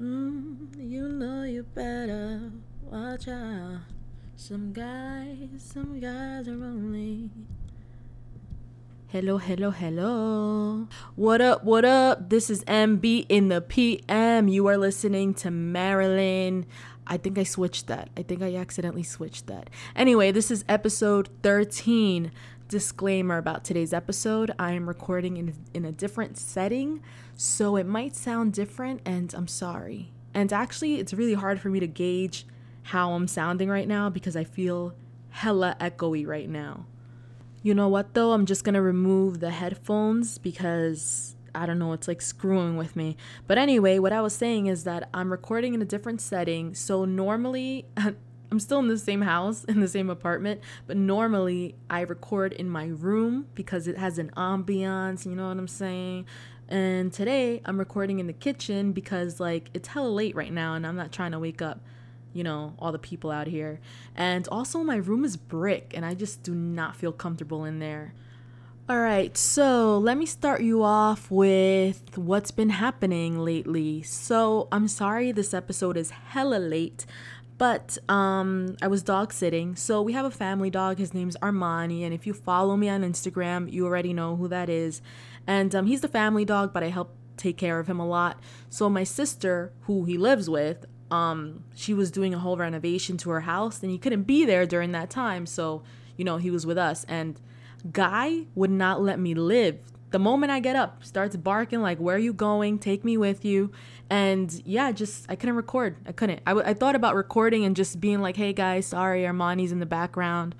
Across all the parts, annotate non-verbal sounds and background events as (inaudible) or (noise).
Mm, you know you better watch out. Some guys, some guys are only. Hello, hello, hello. What up, what up? This is MB in the PM. You are listening to Marilyn. I think I switched that. I think I accidentally switched that. Anyway, this is episode 13. Disclaimer about today's episode I am recording in, in a different setting, so it might sound different, and I'm sorry. And actually, it's really hard for me to gauge how I'm sounding right now because I feel hella echoey right now. You know what though? I'm just gonna remove the headphones because I don't know, it's like screwing with me. But anyway, what I was saying is that I'm recording in a different setting. So normally, (laughs) I'm still in the same house, (laughs) in the same apartment, but normally I record in my room because it has an ambiance, you know what I'm saying? And today I'm recording in the kitchen because like it's hella late right now and I'm not trying to wake up you know, all the people out here. And also, my room is brick, and I just do not feel comfortable in there. All right, so let me start you off with what's been happening lately. So, I'm sorry this episode is hella late, but um I was dog sitting. So, we have a family dog. His name's Armani, and if you follow me on Instagram, you already know who that is. And um, he's the family dog, but I help take care of him a lot. So, my sister, who he lives with, um, she was doing a whole renovation to her house and he couldn't be there during that time. So, you know, he was with us. And Guy would not let me live. The moment I get up, starts barking like, "Where are you going? Take me with you." And yeah, just I couldn't record. I couldn't. I, w- I thought about recording and just being like, "Hey guys, sorry, Armani's in the background."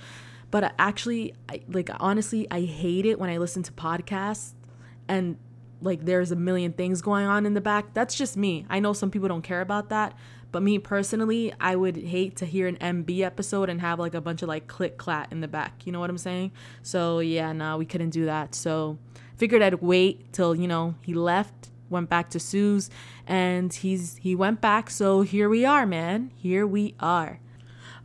But I actually, I, like honestly, I hate it when I listen to podcasts and like there's a million things going on in the back. That's just me. I know some people don't care about that, but me personally, I would hate to hear an MB episode and have like a bunch of like click clat in the back. You know what I'm saying? So yeah, no, we couldn't do that. So figured I'd wait till, you know, he left, went back to Sue's, and he's he went back. So here we are, man. Here we are.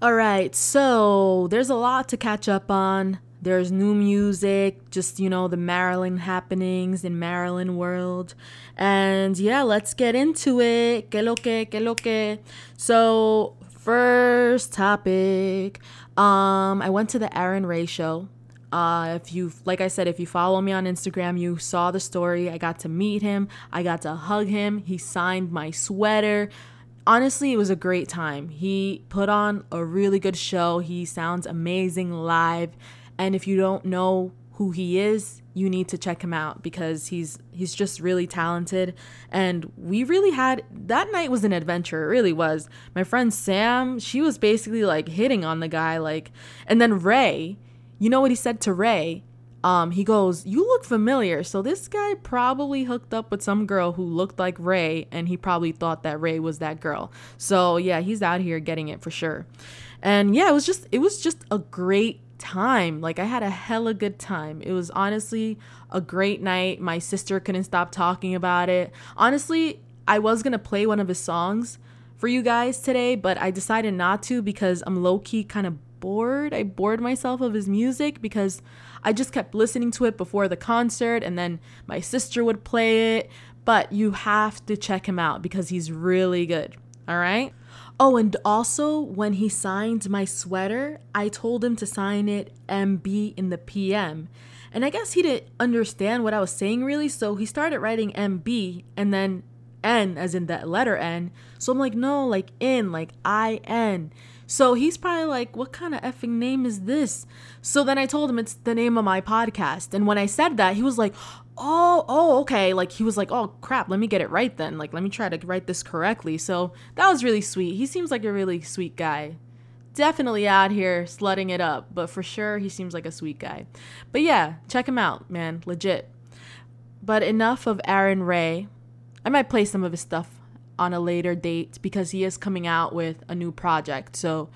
All right, so there's a lot to catch up on. There's new music, just, you know, the Maryland happenings in Maryland world. And yeah, let's get into it. Que lo que, que lo que. So, first topic. Um, I went to the Aaron Ray show. Uh, if you, like I said, if you follow me on Instagram, you saw the story. I got to meet him. I got to hug him. He signed my sweater honestly, it was a great time. He put on a really good show. He sounds amazing live. And if you don't know who he is, you need to check him out because he's he's just really talented and we really had that night was an adventure it really was my friend Sam she was basically like hitting on the guy like and then Ray you know what he said to Ray um he goes you look familiar so this guy probably hooked up with some girl who looked like Ray and he probably thought that Ray was that girl so yeah he's out here getting it for sure and yeah it was just it was just a great time. Like I had a hella good time. It was honestly a great night. My sister couldn't stop talking about it. Honestly, I was to play one of his songs for you guys today, but I decided not to because I'm low key kind of bored. I bored myself of his music because I just kept listening to it before the concert and then my sister would play it. But you have to check him out because he's really good. All right? Oh, and also when he signed my sweater, I told him to sign it MB in the PM. And I guess he didn't understand what I was saying really, so he started writing MB and then N as in that letter N. So I'm like, no, like in, like I N. So he's probably like, what kind of effing name is this? So then I told him it's the name of my podcast. And when I said that, he was like, oh, oh, okay. Like he was like, oh crap, let me get it right then. Like let me try to write this correctly. So that was really sweet. He seems like a really sweet guy. Definitely out here slutting it up, but for sure he seems like a sweet guy. But yeah, check him out, man. Legit. But enough of Aaron Ray. I might play some of his stuff on a later date because he is coming out with a new project. So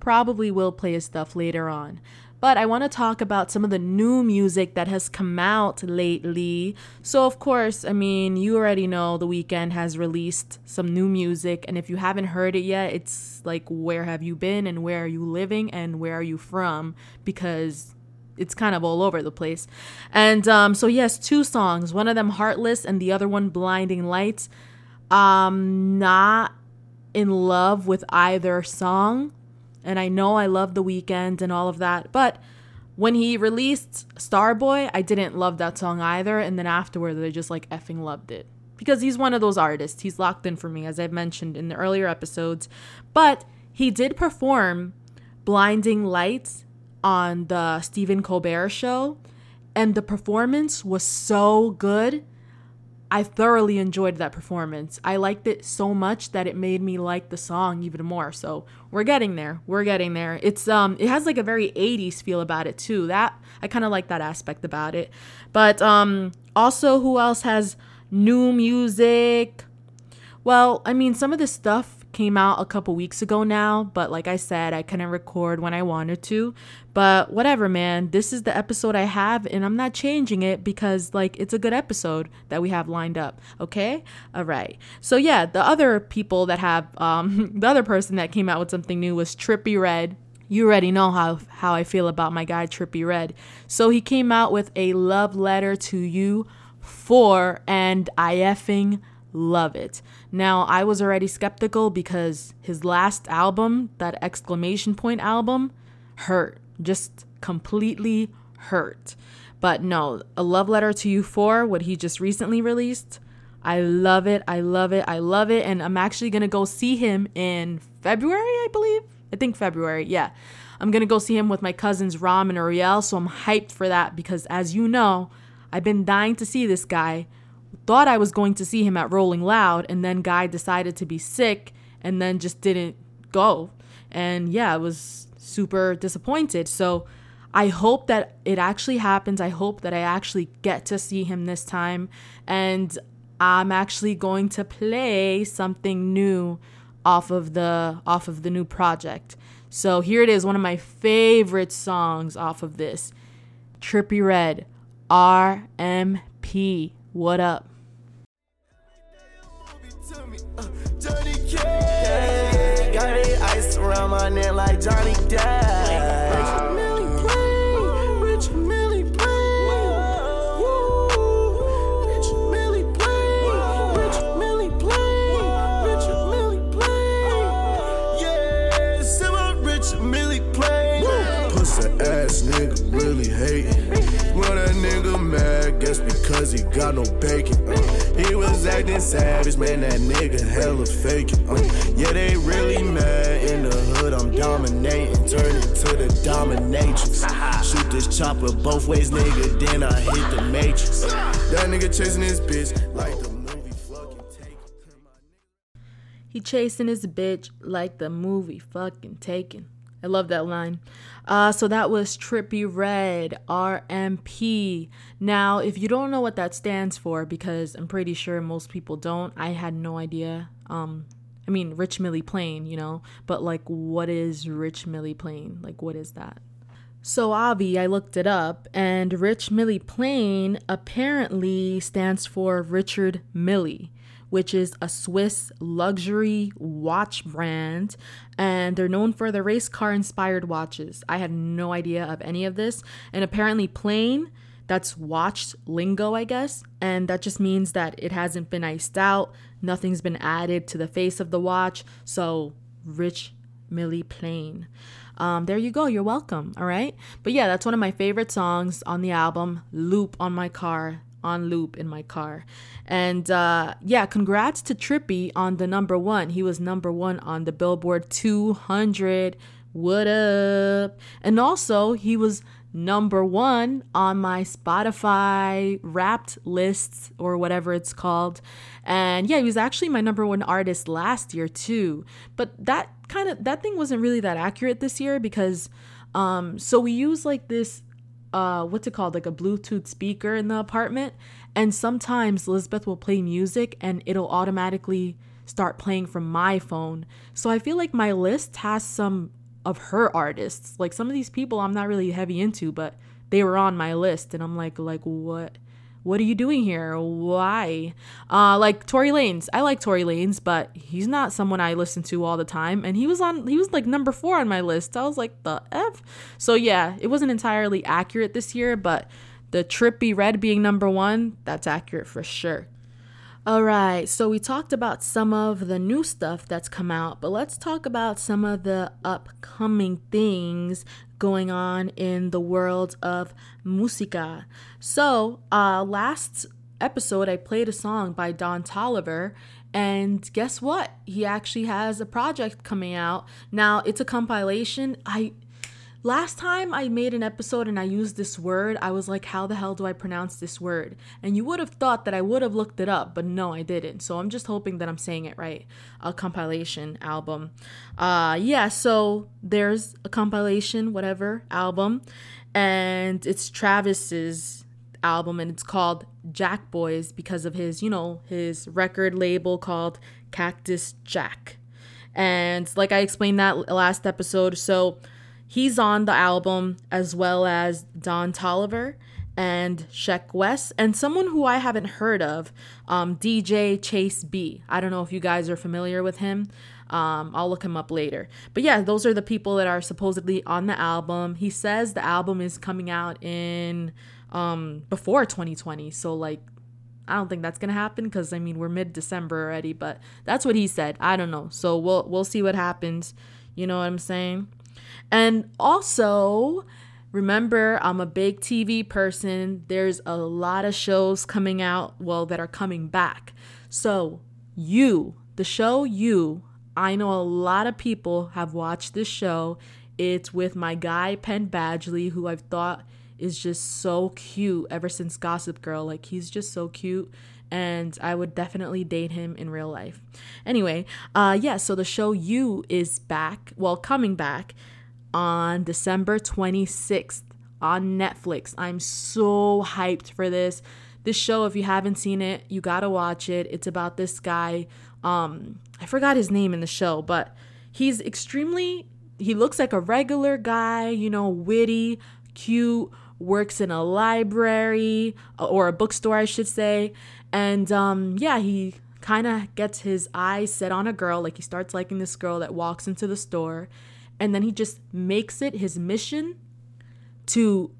probably will play his stuff later on. But I want to talk about some of the new music that has come out lately. So, of course, I mean, you already know The Weeknd has released some new music. And if you haven't heard it yet, it's like, where have you been and where are you living and where are you from? Because it's kind of all over the place. And um, so, yes, two songs. One of them, Heartless, and the other one, Blinding Lights. I'm not in love with either song. And I know I love The Weeknd and all of that. But when he released Starboy, I didn't love that song either. And then afterwards, I just like effing loved it. Because he's one of those artists. He's locked in for me, as I've mentioned in the earlier episodes. But he did perform Blinding Lights on the Stephen Colbert show. And the performance was so good I thoroughly enjoyed that performance. I liked it so much that it made me like the song even more. So we're getting there. We're getting there. It's um it has like a very 80s feel about it too. That I kind of like that aspect about it. But um also who else has new music? Well, I mean some of the stuff came out a couple weeks ago now, but like I said, I couldn't record when I wanted to. But whatever, man. This is the episode I have, and I'm not changing it because, like, it's a good episode that we have lined up. Okay? All right. So, yeah, the other people that have, um, (laughs) the other person that came out with something new was Trippie Redd. You already know how, how I feel about my guy, Trippie Redd. So, he came out with a love letter to you for, and I effing love it. Now, I was already skeptical because his last album, that exclamation point album, hurt. Just completely hurt. But no, A Love Letter to You 4, what he just recently released, I love it. I love it. I love it. And I'm actually going to go see him in February, I believe. I think February. Yeah. I'm going to go see him with my cousins Ram and Ariel. So I'm hyped for that because, as you know, I've been dying to see this guy thought I was going to see him at Rolling Loud, and then Guy decided to be sick and then just didn't go. And yeah, I was super disappointed. So I hope that it actually happens. I hope that I actually get to see him this time. And I'm actually going to play something new off of the off of the new project. So here it is, one of my favorite songs off of this. Trippie Redd, RMP. What up? around my neck like Johnny Depp. Got no bacon. Uh. He was acting savage, man, that nigga hella faking. Uh. Yeah, they really mad in the hood, I'm dominating. Turn into the dominatrix. Shoot this chopper both ways, nigga, then I hit the matrix. That nigga chasing his bitch like the movie fucking Taken. He chasing his bitch like the movie fucking Taken. I love that line. Uh, so that was Trippie Redd, RMP. Now, if you don't know what that stands for, because I'm pretty sure most people don't, I had no idea. Um, I mean, Rich Millie Plain, you know, but like, what is Rich Millie Plain? Like, what is that? So, Avi, I looked it up, and Rich Millie Plain apparently stands for Richard Mille which is a Swiss luxury watch brand, and they're known for their race car inspired watches. I had no idea of any of this, and apparently, plain that's watched lingo, I guess, and that just means that it hasn't been iced out, nothing's been added to the face of the watch, so rich Millie Plain. Um, there you go. You're welcome. All right. But yeah, that's one of my favorite songs on the album, Loop on My Car on loop in my car. And uh, yeah, congrats to Trippie on the number one. He was number one on the Billboard 200. What up? And also, he was number one on my Spotify wrapped lists or whatever it's called. And yeah, he was actually my number one artist last year too. But that kind of that thing wasn't really that accurate this year because um so we use like this uh what's it called? Like a bluetooth speaker in the apartment. And sometimes elizabeth will play music and it'll automatically start playing from my phone. So i feel like my list has some of her artists. Like some of these people i'm not really heavy into but they were on my list. And i'm like like what what are you doing here? Why? Uh, like Tory Lanez. I like Tory Lanez, but he's not someone I listen to all the time. And he was on, he was like number four on my list. I was like, the F? So yeah, it wasn't entirely accurate this year, but the Trippie Redd being number one, that's accurate for sure. All right, so we talked about some of the new stuff that's come out, but let's talk about some of the upcoming things going on in the world of musica. So, uh, last episode, I played a song by Don Toliver, and guess what? He actually has a project coming out. Now, it's a compilation. I Last time I made an episode and I used this word, I was like, how the hell do I pronounce this word? And you would have thought that I would have looked it up, but no, I didn't. So I'm just hoping that I'm saying it right. A compilation album. Uh yeah, so there's a compilation, whatever, album. And it's Travis's album and it's called Jack Boys because of his, you know, his record label called Cactus Jack. And like I explained that last episode, so He's on the album as well as Don Toliver and Sheck Wes and someone who I haven't heard of, um, DJ Chase B. I don't know if you guys are familiar with him. Um, I'll look him up later. But yeah, those are the people that are supposedly on the album. He says the album is coming out in um, before 2020. So like I don't think that's gonna happen because I mean we're mid December already, but that's what he said. I don't know. So we'll we'll see what happens. You know what I'm saying? And also, remember, I'm a big TV person. There's a lot of shows coming out, well, that are coming back. So, you, the show You, I know a lot of people have watched this show. It's with my guy, Penn Badgley, who I've thought is just so cute ever since Gossip Girl. Like, he's just so cute and I would definitely date him in real life. Anyway, uh yeah, so the show You is back, well coming back on December 26th on Netflix. I'm so hyped for this. This show, if you haven't seen it, you gotta watch it. It's about this guy. Um, I forgot his name in the show, but he's extremely he looks like a regular guy, you know, witty, cute, works in a library uh, or a bookstore, I should say. And um, yeah, he kind of gets his eyes set on a girl. Like he starts liking this girl that walks into the store and then he just makes it his mission to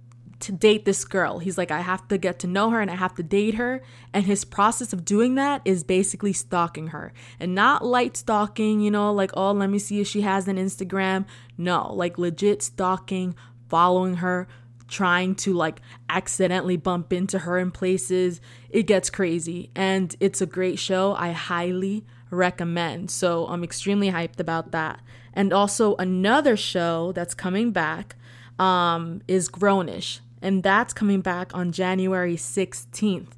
to date this girl. He's like I have to get to know her and I have to date her and his process of doing that is basically stalking her. And not light stalking, you know, like oh, let me see if she has an Instagram. No, like legit stalking, following her, trying to like accidentally bump into her in places. It gets crazy and it's a great show. I highly recommend. So I'm extremely hyped about that. And also another show that's coming back um, is Grownish, and that's coming back on January 16th.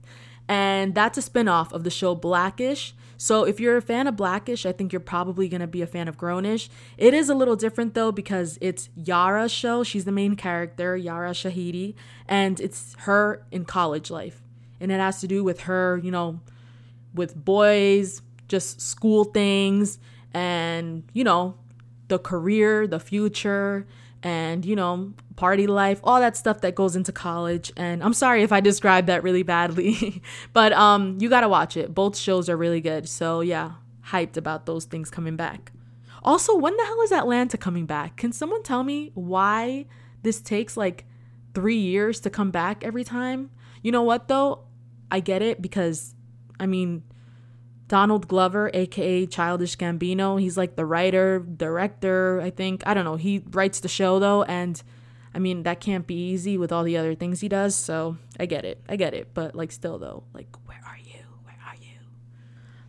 And that's a spinoff of the show Blackish. So if you're a fan of Blackish, I think you're probably going to be a fan of Grownish. It is a little different though because it's Yara's show. She's the main character, Yara Shahidi, and it's her in college life. And it has to do with her, you know, with boys, just school things and, you know, the career, the future, and, you know, party life, all that stuff that goes into college. And I'm sorry if I described that really badly, (laughs) but um, you got to watch it. Both shows are really good. So, yeah, hyped about those things coming back. Also, when the hell is Atlanta coming back? Can someone tell me why this takes like three years to come back every time? You know what, though? I get it because, I mean, Donald Glover, aka Childish Gambino. He's like the writer, director, I think. I don't know. He writes the show though, and I mean, that can't be easy with all the other things he does. So I get it. I get it. But like, still though, like, where are you? Where are you?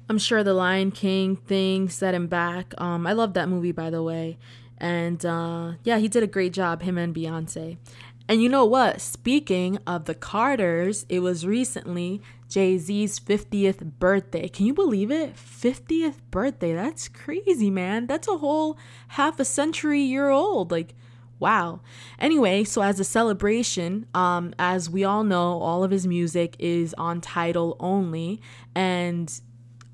I'm sure the Lion King thing set him back. Um, I love that movie, by the way. And uh, yeah, he did a great job, him and Beyonce. And you know what? Speaking of the Carters, it was recently Jay Z's 50th birthday. Can you believe it? 50th birthday. That's crazy, man. That's a whole half a century year old. Like, wow. Anyway, so as a celebration, um, as we all know, all of his music is on Tidal only. And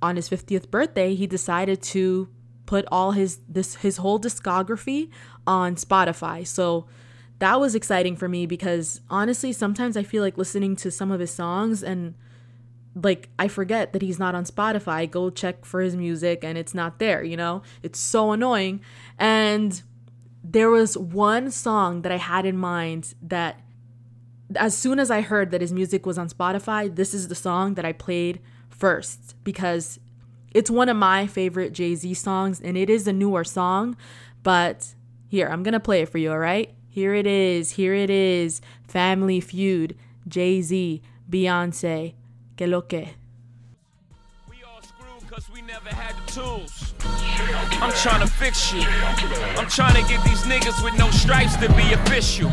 on his 50th birthday, he decided to put all his this his whole discography on Spotify. So that was exciting for me because honestly, sometimes I feel like listening to some of his songs and like I forget that he's not on Spotify. Go check for his music and it's not there, you know? It's so annoying. And there was one song that I had in mind that as soon as I heard that his music was on Spotify, this is the song that I played first because it's one of my favorite Jay Z songs and it is a newer song. But here, I'm going to play it for you, all right? Here it is. Here it is. Family Feud, Jay Z, Beyonce. Que lo que? Cause we never had the tools. I'm trying to fix you. I'm trying to get these niggas with no stripes to be official.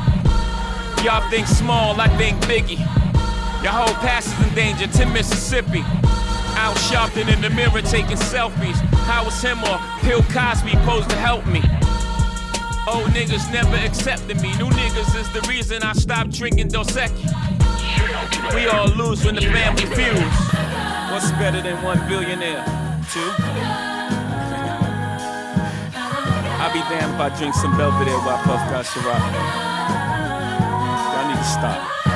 Y'all think small, I think biggie. Your whole past is in danger, Tim Mississippi. Out shopping in the mirror taking selfies. How was him or Bill Cosby posed to help me? Old niggas never accepted me. New niggas is the reason I stopped drinking Dos Equis. We all lose when the family feuds. What's better than one billionaire? Two? I'll be damned if I drink some Belvedere while puff got Ciroc. Y'all need to stop.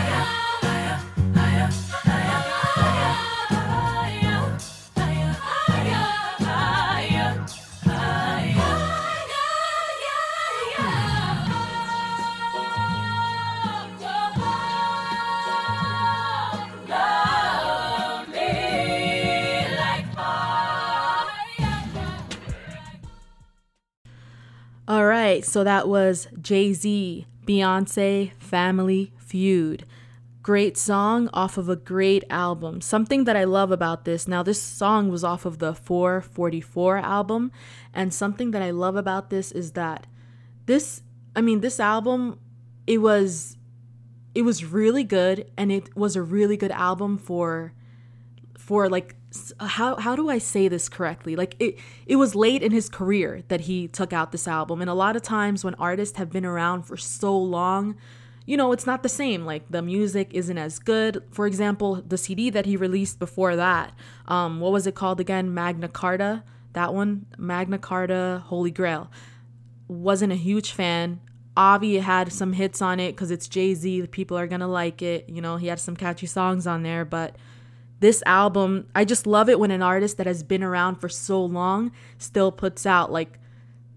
So that was Jay Z, Beyonce, Family Feud. Great song off of a great album. Something that I love about this now, this song was off of the 444 album, and something that I love about this is that this, I mean, this album, it was, it was really good, and it was a really good album for, for like how how do I say this correctly? Like it it was late in his career that he took out this album and a lot of times when artists have been around for so long, you know, it's not the same. Like the music isn't as good. For example, the CD that he released before that, um what was it called again? Magna Carta. That one, Magna Carta Holy Grail. Wasn't a huge fan. Avi had some hits on it cuz it's Jay-Z, people are to like it. You know, he had some catchy songs on there, but this album, I just love it when an artist that has been around for so long still puts out like,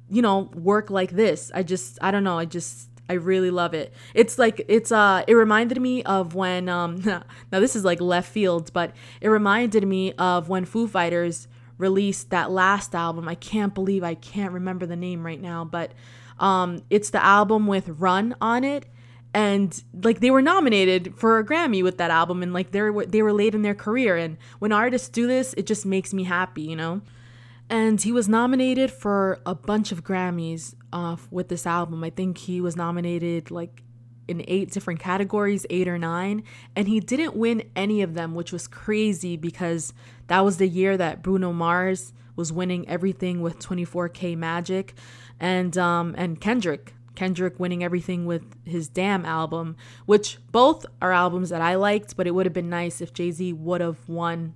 you know, work like this. I just, I don't know, I just, I really love it. It's like, it's, uh, it reminded me of when, um, (laughs) now this is like left field, but it reminded me of when Foo Fighters released that last album. I can't believe I can't remember the name right now, but, um, it's the album with Run on it and like they were nominated for a Grammy with that album and like they were they were late in their career and when artists do this it just makes me happy you know? And he was nominated for a bunch of Grammys uh, with this album. I think he was nominated like in eight different categories eight or nine and he didn't win any of them which was crazy because that was the year that Bruno Mars was winning everything with 24k magic and um and Kendrick Kendrick winning everything with his Damn album, which both are albums that I liked, but it would have been nice if Jay Z would have won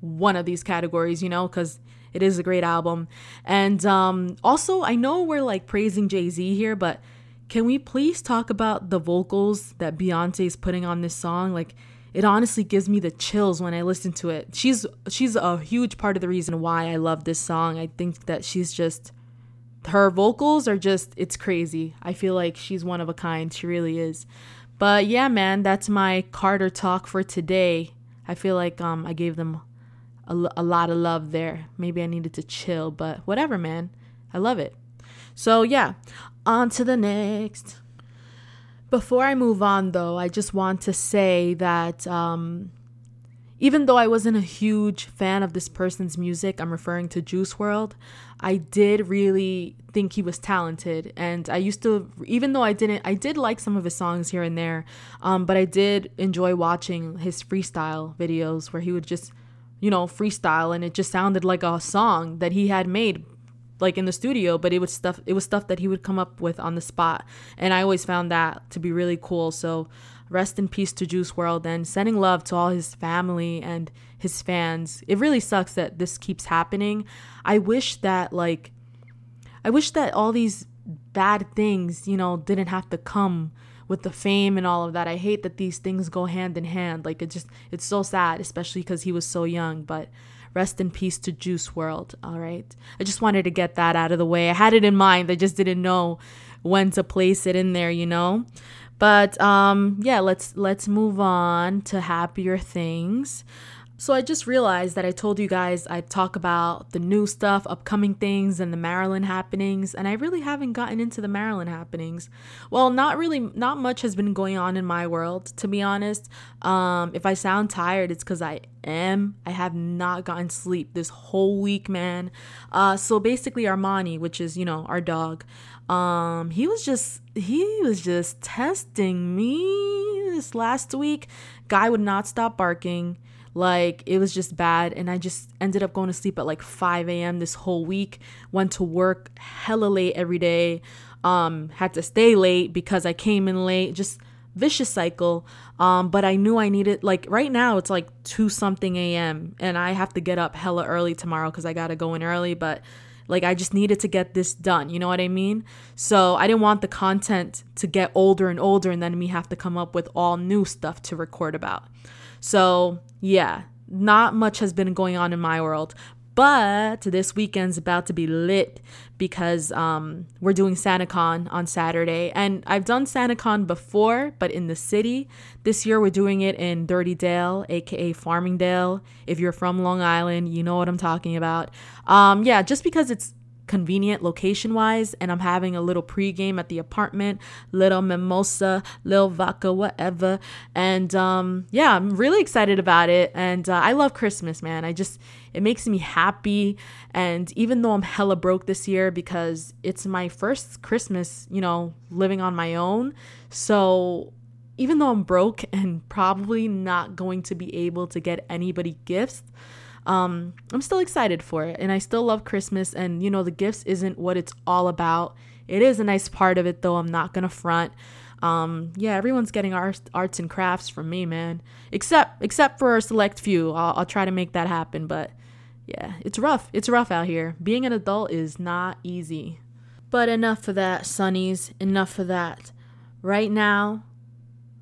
one of these categories, you know, because it is a great album. And um, also, I know we're like praising Jay Z here, but can we please talk about the vocals that Beyonce is putting on this song? Like, it honestly gives me the chills when I listen to it. She's she's a huge part of the reason why I love this song. I think that she's just her vocals are just it's crazy. I feel like she's one of a kind. She really is. But yeah, man, that's my Carter talk for today. I feel like um I gave them a, lot of love there. Maybe I needed to chill, but whatever, man. I love it. So yeah, on to the next. Before I move on though, I just want to say that um even though I wasn't a huge fan of this person's music, I'm referring to Juice WRLD, I did really think he was talented. And I used to, even though I didn't, I did like some of his songs here and there, um, but I did enjoy watching his freestyle videos where he would just, you know, freestyle and it just sounded like a song that he had made like in the studio but it was stuff it was stuff that he would come up with on the spot and i always found that to be really cool so rest in peace to Juice WRLD and sending love to all his family and his fans. It really sucks that this keeps happening. I wish that like I wish that all these bad things, you know, didn't have to come with the fame and all of that. I hate that these things go hand in hand. Like it just it's so sad, especially cuz he was so young, but rest in peace to Juice WRLD, all right? I just wanted to get that out of the way. I had it in mind. I just didn't know when to place it in there, you know? But um, yeah, let's let's move on to happier things. So I just realized that I told you guys I'd talk about the new stuff, upcoming things, and the Maryland happenings, and I really haven't gotten into the Maryland happenings. Well, not really, not much has been going on in my world, to be honest. Um, if I sound tired, it's because I am. I have not gotten sleep this whole week, man. Uh, so basically, Armani, which is, you know, our dog, um, he was just, he was just testing me this last week. Guy would not stop barking. Like it was just bad. And I just ended up going to sleep at like 5 a.m. this whole week. Went to work hella late every day. Um, had to stay late because I came in late. Just vicious cycle. Um, but I knew I needed like right now it's like two something a.m. and I have to get up hella early tomorrow because I gotta go in early. But like I just needed to get this done. You know what I mean? So I didn't want the content to get older and older and then me have to come up with all new stuff to record about. So, yeah, not much has been going on in my world. But this weekend's about to be lit because um, we're doing SantaCon on Saturday. And I've done SantaCon before, but in the city. This year we're doing it in Dirty Dale, aka Farmingdale. If you're from Long Island, you know what I'm talking about. Um, yeah, just because it's convenient location wise and I'm having a little pregame at the apartment, little mimosa, little vodka, whatever. And um, yeah, I'm really excited about it. And uh, I love Christmas, man. I just, it makes me happy. And even though I'm hella broke this year because it's my first Christmas, you know, living on my own. So even though I'm broke (laughs) and probably not going to be able to get anybody gifts, um, I'm still excited for it. And I still love Christmas. And, you know, the gifts isn't what it's all about. It is a nice part of it, though. I'm not going to front. Um, yeah, everyone's getting arts, arts and crafts from me, man. Except, except for a select few. I'll, I'll try to make that happen. But yeah, it's rough. It's rough out here. Being an adult is not easy. But enough of that, Sonnies. Enough of that. Right now,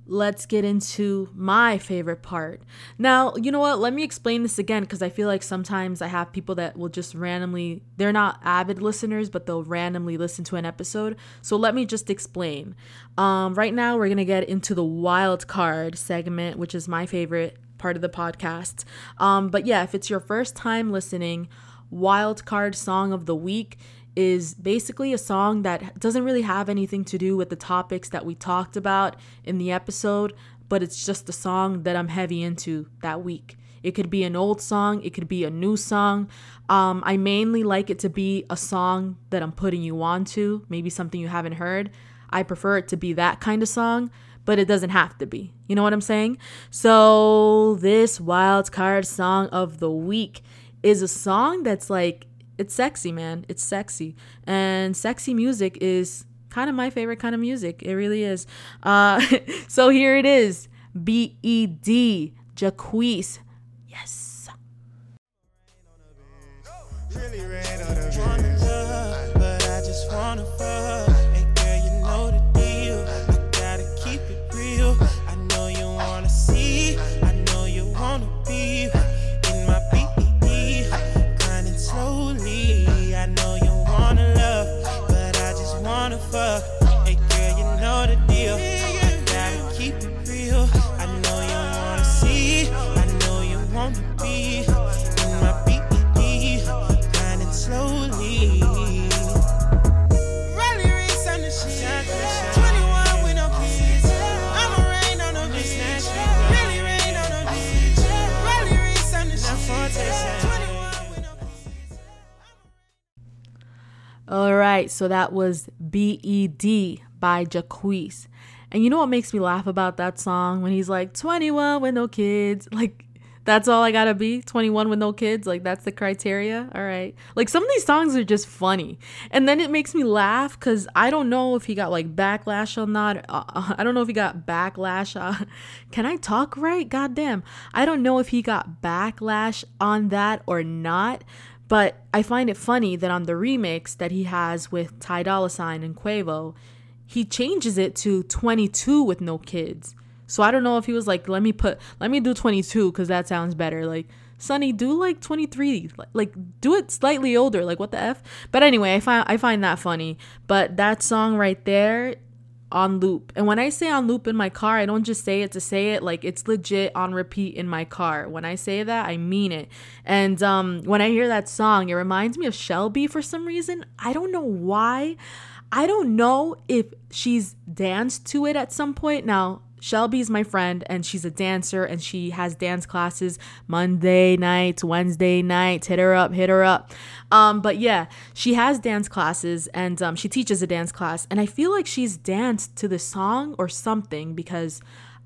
let's get into my favorite part. Now, you know what? Let me explain this again because I feel like sometimes I have people that will just randomly, they're not avid listeners, but they'll randomly listen to an episode. So let me just explain. Um, right now, we're going to get into the wild card segment, which is my favorite part of the podcast. Um, but yeah, if it's your first time listening, wild card song of the week is basically a song that doesn't really have anything to do with the topics that we talked about in the episode, but it's just a song that I'm heavy into that week. It could be an old song, it could be a new song. Um, I mainly like it to be a song that I'm putting you on to, maybe something you haven't heard. I prefer it to be that kind of song, but it doesn't have to be. You know what I'm saying? So, this wild card song of the week is a song that's like it's sexy, man. It's sexy. And sexy music is kind of my favorite kind of music. It really is. Uh, (laughs) so here it is B E D, Jacquees. Yes. Really All right, so that was BED by Jacquees. And you know what makes me laugh about that song when he's like 21 with no kids? (laughs) Like that's all I gotta be 21 with no kids. Like that's the criteria. All right. Like some of these songs are just funny, and then it makes me laugh because I don't know if he got like backlash or not. Uh, I don't know if he got backlash. Uh, (laughs) can I talk right? Goddamn. I don't know if he got backlash on that or not. But I find it funny that on the remix that he has with Ty Dolla Sign and Quavo, he changes it to 22 with no kids. So I don't know if he was like, let me put, let me do 22 because that sounds better. Like, Sonny, do like 23, like do it slightly older. Like what the f? But anyway, I find I find that funny. But that song right there, on loop. And when I say on loop in my car, I don't just say it to say it. Like it's legit on repeat in my car. When I say that, I mean it. And um, when I hear that song, it reminds me of Shelby for some reason. I don't know why. I don't know if she's danced to it at some point. Now, Shelby's my friend and she's a dancer and she has dance classes Monday nights, Wednesday nights. Hit her up, hit her up. Um, but yeah, she has dance classes and um, she teaches a dance class. And I feel like she's danced to the song or something because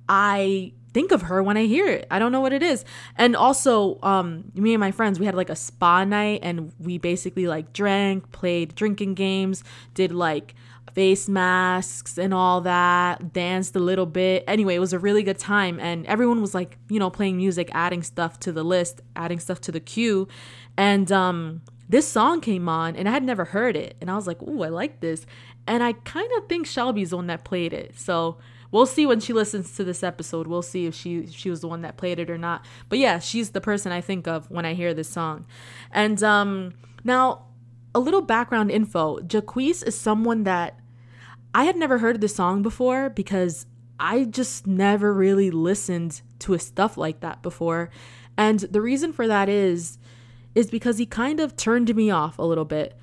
I think of her when I hear it. I don't know what it is. And also, um, me and my friends, we had like a spa night and we basically like drank, played drinking games, did like face masks and all that, danced a little bit. Anyway, it was a really good time. And everyone was like, you know, playing music, adding stuff to the list, adding stuff to the queue. And um, this song came on and I had never heard it. And I was like, ooh, I like this. And I kind of think Shelby's the one that played it. So we'll see when she listens to this episode. We'll see if she she was the one that played it or not. But yeah, she's the person I think of when I hear this song. And um, now a little background info. Jacquees is someone that I had never heard this song before because I just never really listened to a stuff like that before. And the reason for that is is because he kind of turned me off a little bit.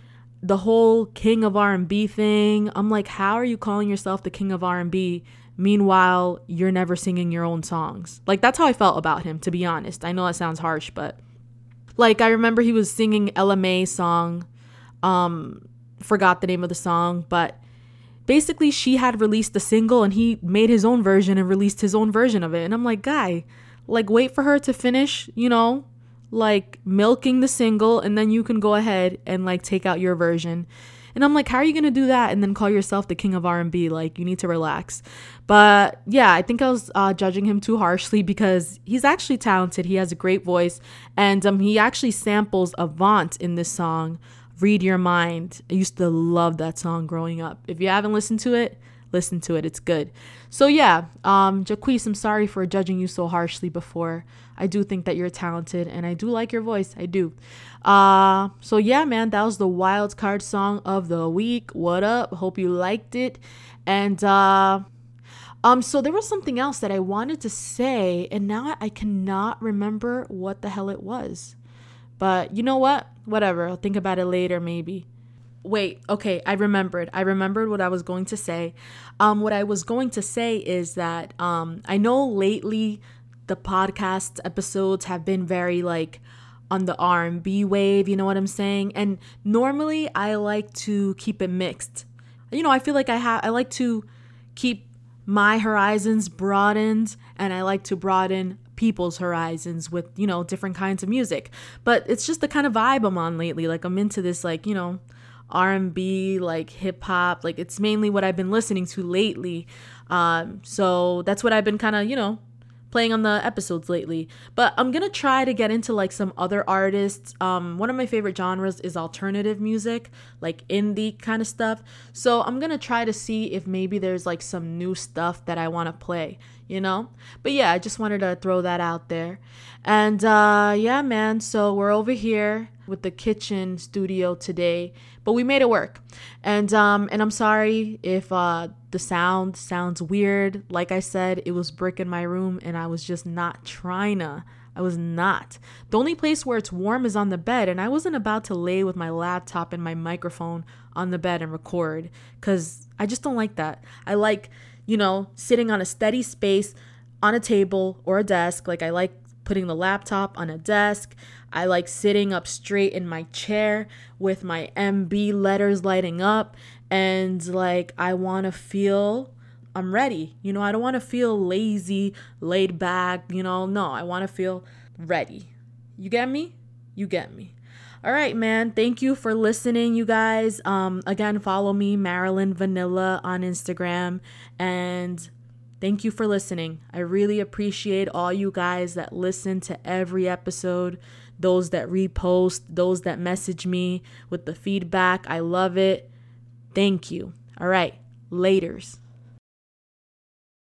The whole king of R&B thing. I'm like, how are you calling yourself the king of R&B? Meanwhile, you're never singing your own songs. Like that's how I felt about him, to be honest. I know that sounds harsh, but like I remember he was singing Mai song. Um, forgot the name of the song, but basically she had released the single and he made his own version and released his own version of it. And I'm like, guy, like wait for her to finish, you know, like milking the single and then you can go ahead and like take out your version. And I'm like, how are you gonna do that and then call yourself the king of R&B? Like, you need to relax. But yeah, I think I was uh, judging him too harshly because he's actually talented. He has a great voice, and um, he actually samples Avant in this song, Read Your Mind. I used to love that song growing up. If you haven't listened to it, listen to it. It's good. So yeah, um, Jacquees, I'm sorry for judging you so harshly before. I do think that you're talented and I do like your voice. I do. Uh, so yeah, man, that was the wild card song of the week. What up? Hope you liked it. And uh um, so there was something else that I wanted to say, and now I cannot remember what the hell it was. But you know what? Whatever. I'll think about it later, maybe. Wait, okay, I remembered. I remembered what I was going to say. Um, what I was going to say is that um, I know lately the podcast episodes have been very like on the R&B wave, you know what I'm saying? And normally I like to keep it mixed. You know, I feel like I have I like to keep my horizons broadened and I like to broaden people's horizons with, you know, different kinds of music. But it's just the kind of vibe I'm on lately. Like I'm into this like, you know, R&B, like hip hop. Like it's mainly what I've been listening to lately. Um, so that's what I've been kind of, you know, playing on the episodes lately. But I'm gonna try to get into like some other artists. Um, one of my favorite genres is alternative music, like indie kind of stuff. So I'm gonna try to see if maybe there's like some new stuff that I want to play, you know? But yeah, I just wanted to throw that out there. And uh, yeah, man, so we're over here with the kitchen studio today, but we made it work. And um, and I'm sorry if uh, the sound sounds weird. Like I said, it was brick in my room, and I was just not trying to. I was not. The only place where it's warm is on the bed, and I wasn't about to lay with my laptop and my microphone on the bed and record because I just don't like that. I like, you know, sitting on a steady space on a table or a desk. Like, I like putting the laptop on a desk. I like sitting up straight in my chair with my MB letters lighting up and like I want to feel I'm ready. You know, I don't want to feel lazy, laid back, you know. No, I want to feel ready. You get me? You get me. All right, man. Thank you for listening, you guys. Um again, follow me Marilyn Vanilla on Instagram and Thank you for listening. I really appreciate all you guys that listen to every episode, those that repost, those that message me with the feedback. I love it. Thank you. All right, laters.